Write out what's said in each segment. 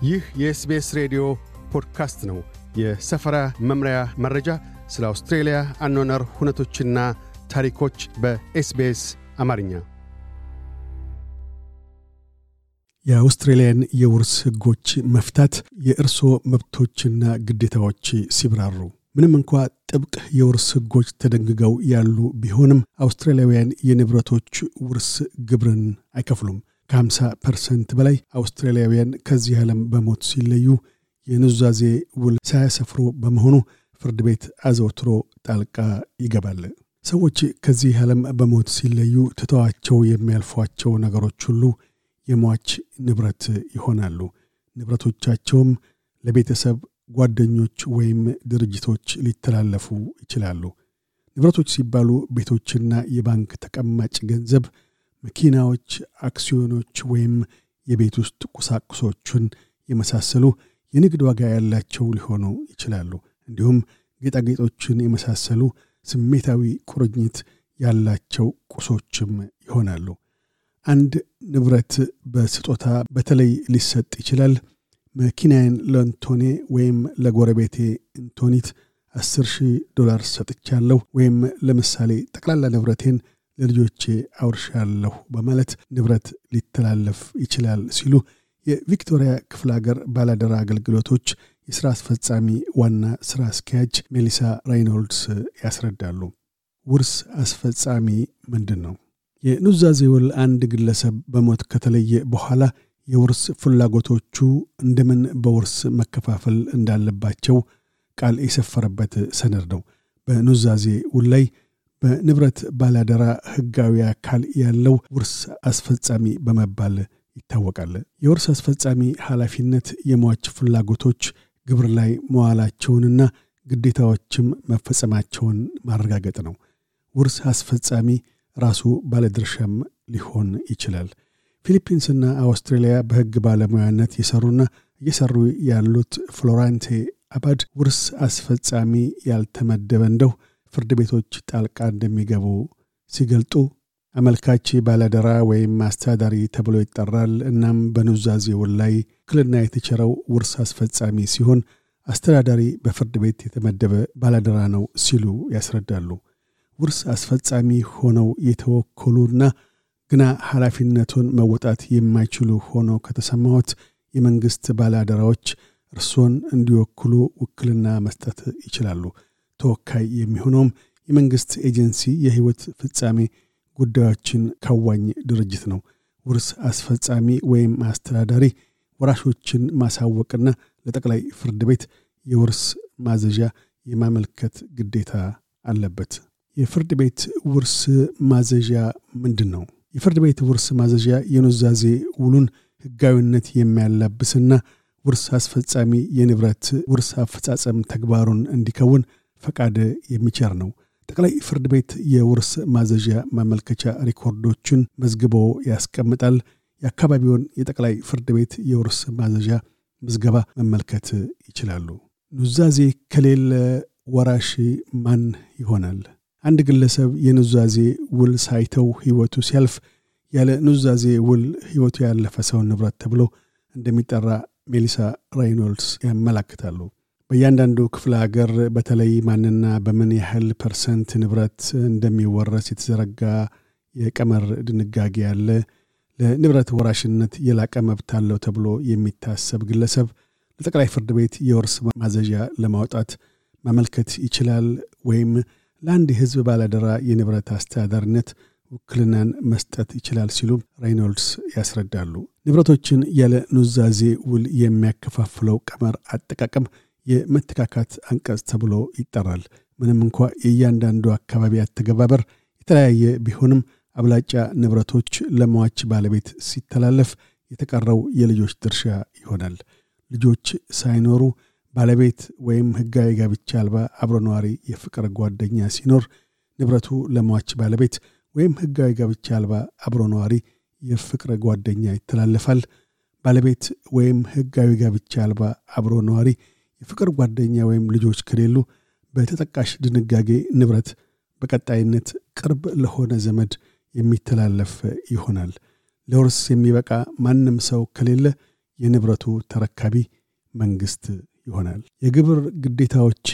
ይህ የ SBS ሬዲዮ ፖድካስት ነው። የሰፈራ መምሪያ መረጃ፣ ስለ አውስትሬልያ አኗኗር ሁነቶችና ታሪኮች በ SBS አማርኛ። የአውስትሬልያን የውርስ ሕጎች መፍታት የእርስዎ መብቶችና ግዴታዎች ሲብራሩ ምንም እንኳ ጥብቅ የውርስ ሕጎች ተደንግገው ያሉ ቢሆንም አውስትራሊያውያን የንብረቶች ውርስ ግብርን አይከፍሉም። ከ50 ፐርሰንት በላይ አውስትራሊያውያን ከዚህ ዓለም በሞት ሲለዩ የኑዛዜ ውል ሳያሰፍሩ በመሆኑ ፍርድ ቤት አዘውትሮ ጣልቃ ይገባል። ሰዎች ከዚህ ዓለም በሞት ሲለዩ ትተዋቸው የሚያልፏቸው ነገሮች ሁሉ የሟች ንብረት ይሆናሉ። ንብረቶቻቸውም ለቤተሰብ ጓደኞች ወይም ድርጅቶች ሊተላለፉ ይችላሉ። ንብረቶች ሲባሉ ቤቶችና የባንክ ተቀማጭ ገንዘብ፣ መኪናዎች፣ አክሲዮኖች ወይም የቤት ውስጥ ቁሳቁሶችን የመሳሰሉ የንግድ ዋጋ ያላቸው ሊሆኑ ይችላሉ። እንዲሁም ጌጣጌጦችን የመሳሰሉ ስሜታዊ ቁርኝት ያላቸው ቁሶችም ይሆናሉ። አንድ ንብረት በስጦታ በተለይ ሊሰጥ ይችላል። መኪናዬን ለንቶኔ ወይም ለጎረቤቴ እንቶኒት አስር ሺህ ዶላር ሰጥቻለሁ ወይም ለምሳሌ ጠቅላላ ንብረቴን ለልጆቼ አውርሻለሁ በማለት ንብረት ሊተላለፍ ይችላል ሲሉ የቪክቶሪያ ክፍለ ሀገር ባላደራ አገልግሎቶች የሥራ አስፈጻሚ ዋና ሥራ አስኪያጅ ሜሊሳ ራይኖልድስ ያስረዳሉ። ውርስ አስፈጻሚ ምንድን ነው? የኑዛዜ ውል አንድ ግለሰብ በሞት ከተለየ በኋላ የውርስ ፍላጎቶቹ እንደምን በውርስ መከፋፈል እንዳለባቸው ቃል የሰፈረበት ሰነድ ነው። በኑዛዜ ውል ላይ በንብረት ባላደራ ሕጋዊ አካል ያለው ውርስ አስፈጻሚ በመባል ይታወቃል። የውርስ አስፈጻሚ ኃላፊነት የሟች ፍላጎቶች ግብር ላይ መዋላቸውንና ግዴታዎችም መፈጸማቸውን ማረጋገጥ ነው። ውርስ አስፈጻሚ ራሱ ባለድርሻም ሊሆን ይችላል። ፊሊፒንስና አውስትራሊያ በሕግ ባለሙያነት የሰሩና እየሰሩ ያሉት ፍሎራንቴ አባድ ውርስ አስፈጻሚ ያልተመደበ እንደው ፍርድ ቤቶች ጣልቃ እንደሚገቡ ሲገልጡ አመልካች ባለደራ ወይም አስተዳዳሪ ተብሎ ይጠራል። እናም በኑዛዜ ውል ላይ ውክልና የተቸረው ውርስ አስፈጻሚ ሲሆን አስተዳዳሪ በፍርድ ቤት የተመደበ ባለደራ ነው ሲሉ ያስረዳሉ። ውርስ አስፈጻሚ ሆነው የተወከሉና ግና ኃላፊነቱን መወጣት የማይችሉ ሆነው ከተሰማዎት የመንግሥት ባለአደራዎች እርሶን እንዲወክሉ ውክልና መስጠት ይችላሉ። ተወካይ የሚሆነውም የመንግሥት ኤጀንሲ የሕይወት ፍጻሜ ጉዳዮችን ካዋኝ ድርጅት ነው። ውርስ አስፈጻሚ ወይም አስተዳዳሪ ወራሾችን ማሳወቅና ለጠቅላይ ፍርድ ቤት የውርስ ማዘዣ የማመልከት ግዴታ አለበት። የፍርድ ቤት ውርስ ማዘዣ ምንድን ነው? የፍርድ ቤት ውርስ ማዘዣ የኑዛዜ ውሉን ሕጋዊነት የሚያላብስና ውርስ አስፈጻሚ የንብረት ውርስ አፈጻጸም ተግባሩን እንዲከውን ፈቃድ የሚቸር ነው። ጠቅላይ ፍርድ ቤት የውርስ ማዘዣ ማመልከቻ ሪኮርዶችን መዝግቦ ያስቀምጣል። የአካባቢውን የጠቅላይ ፍርድ ቤት የውርስ ማዘዣ ምዝገባ መመልከት ይችላሉ። ኑዛዜ ከሌለ ወራሽ ማን ይሆናል? አንድ ግለሰብ የኑዛዜ ውል ሳይተው ሕይወቱ ሲያልፍ ያለ ኑዛዜ ውል ሕይወቱ ያለፈ ሰው ንብረት ተብሎ እንደሚጠራ ሜሊሳ ራይኖልድስ ያመላክታሉ። በእያንዳንዱ ክፍለ ሀገር በተለይ ማንና በምን ያህል ፐርሰንት ንብረት እንደሚወረስ የተዘረጋ የቀመር ድንጋጌ አለ። ለንብረት ወራሽነት የላቀ መብት አለው ተብሎ የሚታሰብ ግለሰብ ለጠቅላይ ፍርድ ቤት የውርስ ማዘዣ ለማውጣት ማመልከት ይችላል ወይም ለአንድ የሕዝብ ባላደራ የንብረት አስተዳዳሪነት ውክልናን መስጠት ይችላል ሲሉ ሬይኖልድስ ያስረዳሉ። ንብረቶችን ያለ ኑዛዜ ውል የሚያከፋፍለው ቀመር አጠቃቀም የመተካካት አንቀጽ ተብሎ ይጠራል። ምንም እንኳ የእያንዳንዱ አካባቢ አተገባበር የተለያየ ቢሆንም አብላጫ ንብረቶች ለሟች ባለቤት ሲተላለፍ የተቀረው የልጆች ድርሻ ይሆናል። ልጆች ሳይኖሩ ባለቤት ወይም ሕጋዊ ጋብቻ አልባ አብሮ ነዋሪ የፍቅር ጓደኛ ሲኖር ንብረቱ ለሟች ባለቤት ወይም ሕጋዊ ጋብቻ አልባ አብሮ ነዋሪ የፍቅር ጓደኛ ይተላለፋል። ባለቤት ወይም ሕጋዊ ጋብቻ አልባ አብሮ ነዋሪ የፍቅር ጓደኛ ወይም ልጆች ከሌሉ በተጠቃሽ ድንጋጌ ንብረት በቀጣይነት ቅርብ ለሆነ ዘመድ የሚተላለፍ ይሆናል። ለውርስ የሚበቃ ማንም ሰው ከሌለ የንብረቱ ተረካቢ መንግስት ይሆናል። የግብር ግዴታዎቼ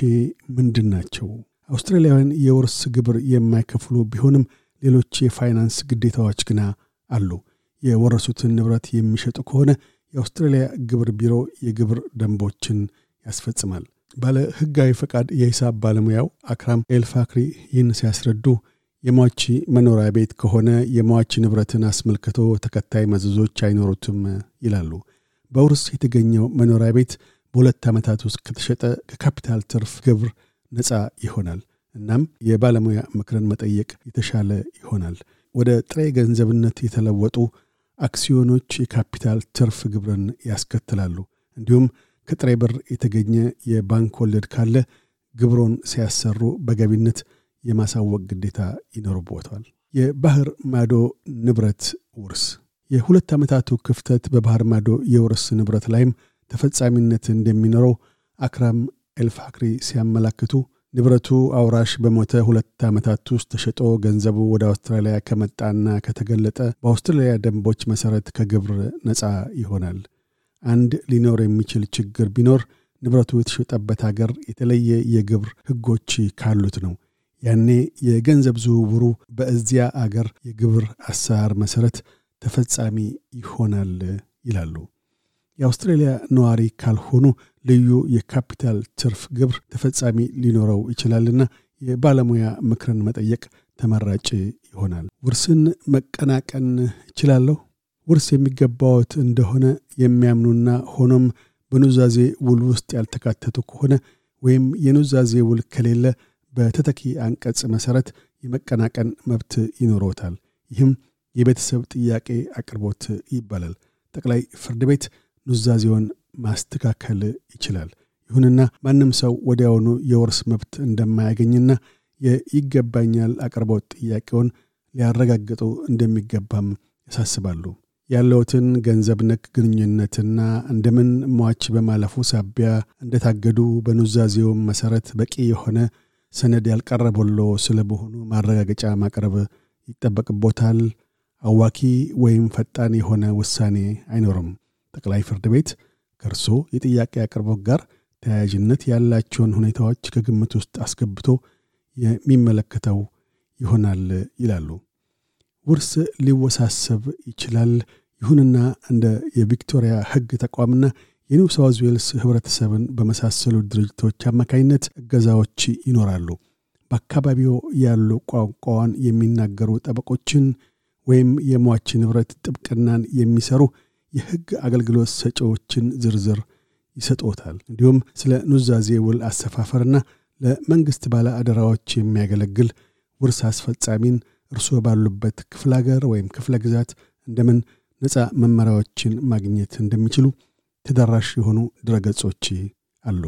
ምንድን ናቸው? አውስትራሊያውያን የውርስ ግብር የማይከፍሉ ቢሆንም ሌሎች የፋይናንስ ግዴታዎች ግና አሉ። የወረሱትን ንብረት የሚሸጡ ከሆነ የአውስትራሊያ ግብር ቢሮ የግብር ደንቦችን ያስፈጽማል። ባለ ህጋዊ ፈቃድ የሂሳብ ባለሙያው አክራም ኤልፋክሪ ይህን ሲያስረዱ የሟች መኖሪያ ቤት ከሆነ የሟች ንብረትን አስመልክቶ ተከታይ መዘዞች አይኖሩትም ይላሉ። በውርስ የተገኘው መኖሪያ ቤት በሁለት ዓመታት ውስጥ ከተሸጠ ከካፒታል ትርፍ ግብር ነፃ ይሆናል። እናም የባለሙያ ምክርን መጠየቅ የተሻለ ይሆናል። ወደ ጥሬ ገንዘብነት የተለወጡ አክሲዮኖች የካፒታል ትርፍ ግብርን ያስከትላሉ። እንዲሁም ከጥሬ ብር የተገኘ የባንክ ወለድ ካለ ግብሮን ሲያሰሩ በገቢነት የማሳወቅ ግዴታ ይኖርቦታል። የባህር ማዶ ንብረት ውርስ የሁለት ዓመታቱ ክፍተት በባህር ማዶ የውርስ ንብረት ላይም ተፈጻሚነት እንደሚኖረው አክራም ኤልፋክሪ ሲያመላክቱ ንብረቱ አውራሽ በሞተ ሁለት ዓመታት ውስጥ ተሸጦ ገንዘቡ ወደ አውስትራሊያ ከመጣና ከተገለጠ በአውስትራሊያ ደንቦች መሠረት ከግብር ነፃ ይሆናል። አንድ ሊኖር የሚችል ችግር ቢኖር ንብረቱ የተሸጠበት አገር የተለየ የግብር ሕጎች ካሉት ነው። ያኔ የገንዘብ ዝውውሩ በእዚያ አገር የግብር አሰራር መሠረት ተፈጻሚ ይሆናል ይላሉ። የአውስትሬልያ ነዋሪ ካልሆኑ ልዩ የካፒታል ትርፍ ግብር ተፈጻሚ ሊኖረው ይችላልና የባለሙያ ምክርን መጠየቅ ተመራጭ ይሆናል። ውርስን መቀናቀን እችላለሁ? ውርስ የሚገባዎት እንደሆነ የሚያምኑና ሆኖም በኑዛዜ ውል ውስጥ ያልተካተቱ ከሆነ ወይም የኑዛዜ ውል ከሌለ በተተኪ አንቀጽ መሠረት የመቀናቀን መብት ይኖረውታል። ይህም የቤተሰብ ጥያቄ አቅርቦት ይባላል። ጠቅላይ ፍርድ ቤት ኑዛዜውን ማስተካከል ይችላል። ይሁንና ማንም ሰው ወዲያውኑ የውርስ መብት እንደማያገኝና የይገባኛል አቅርቦት ጥያቄውን ሊያረጋግጡ እንደሚገባም ያሳስባሉ። ያለውትን ገንዘብ ነክ ግንኙነትና እንደምን ሟች በማለፉ ሳቢያ እንደታገዱ በኑዛዜውም መሠረት በቂ የሆነ ሰነድ ያልቀረበሎ ስለመሆኑ ማረጋገጫ ማቅረብ ይጠበቅቦታል። አዋኪ ወይም ፈጣን የሆነ ውሳኔ አይኖርም። ጠቅላይ ፍርድ ቤት ከእርሶ የጥያቄ አቅርቦት ጋር ተያያዥነት ያላቸውን ሁኔታዎች ከግምት ውስጥ አስገብቶ የሚመለከተው ይሆናል ይላሉ። ውርስ ሊወሳሰብ ይችላል። ይሁንና እንደ የቪክቶሪያ ሕግ ተቋምና የኒው ሳውዝ ዌልስ ህብረተሰብን በመሳሰሉ ድርጅቶች አማካኝነት እገዛዎች ይኖራሉ። በአካባቢው ያሉ ቋንቋዋን የሚናገሩ ጠበቆችን ወይም የሟች ንብረት ጥብቅናን የሚሰሩ የሕግ አገልግሎት ሰጪዎችን ዝርዝር ይሰጦታል። እንዲሁም ስለ ኑዛዜ ውል አሰፋፈርና ለመንግሥት ባለ አደራዎች የሚያገለግል ውርስ አስፈጻሚን እርስዎ ባሉበት ክፍለ ሀገር ወይም ክፍለ ግዛት እንደምን ነፃ መመሪያዎችን ማግኘት እንደሚችሉ ተደራሽ የሆኑ ድረገጾች አሉ።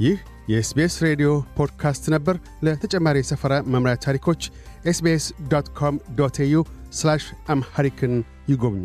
ይህ የ SBS ሬዲዮ ፖድካስት ነበር። ለተጨማሪ የሰፈራ መምሪያ ታሪኮች SBS dot com dot au Amharic ን ይጎብኙ።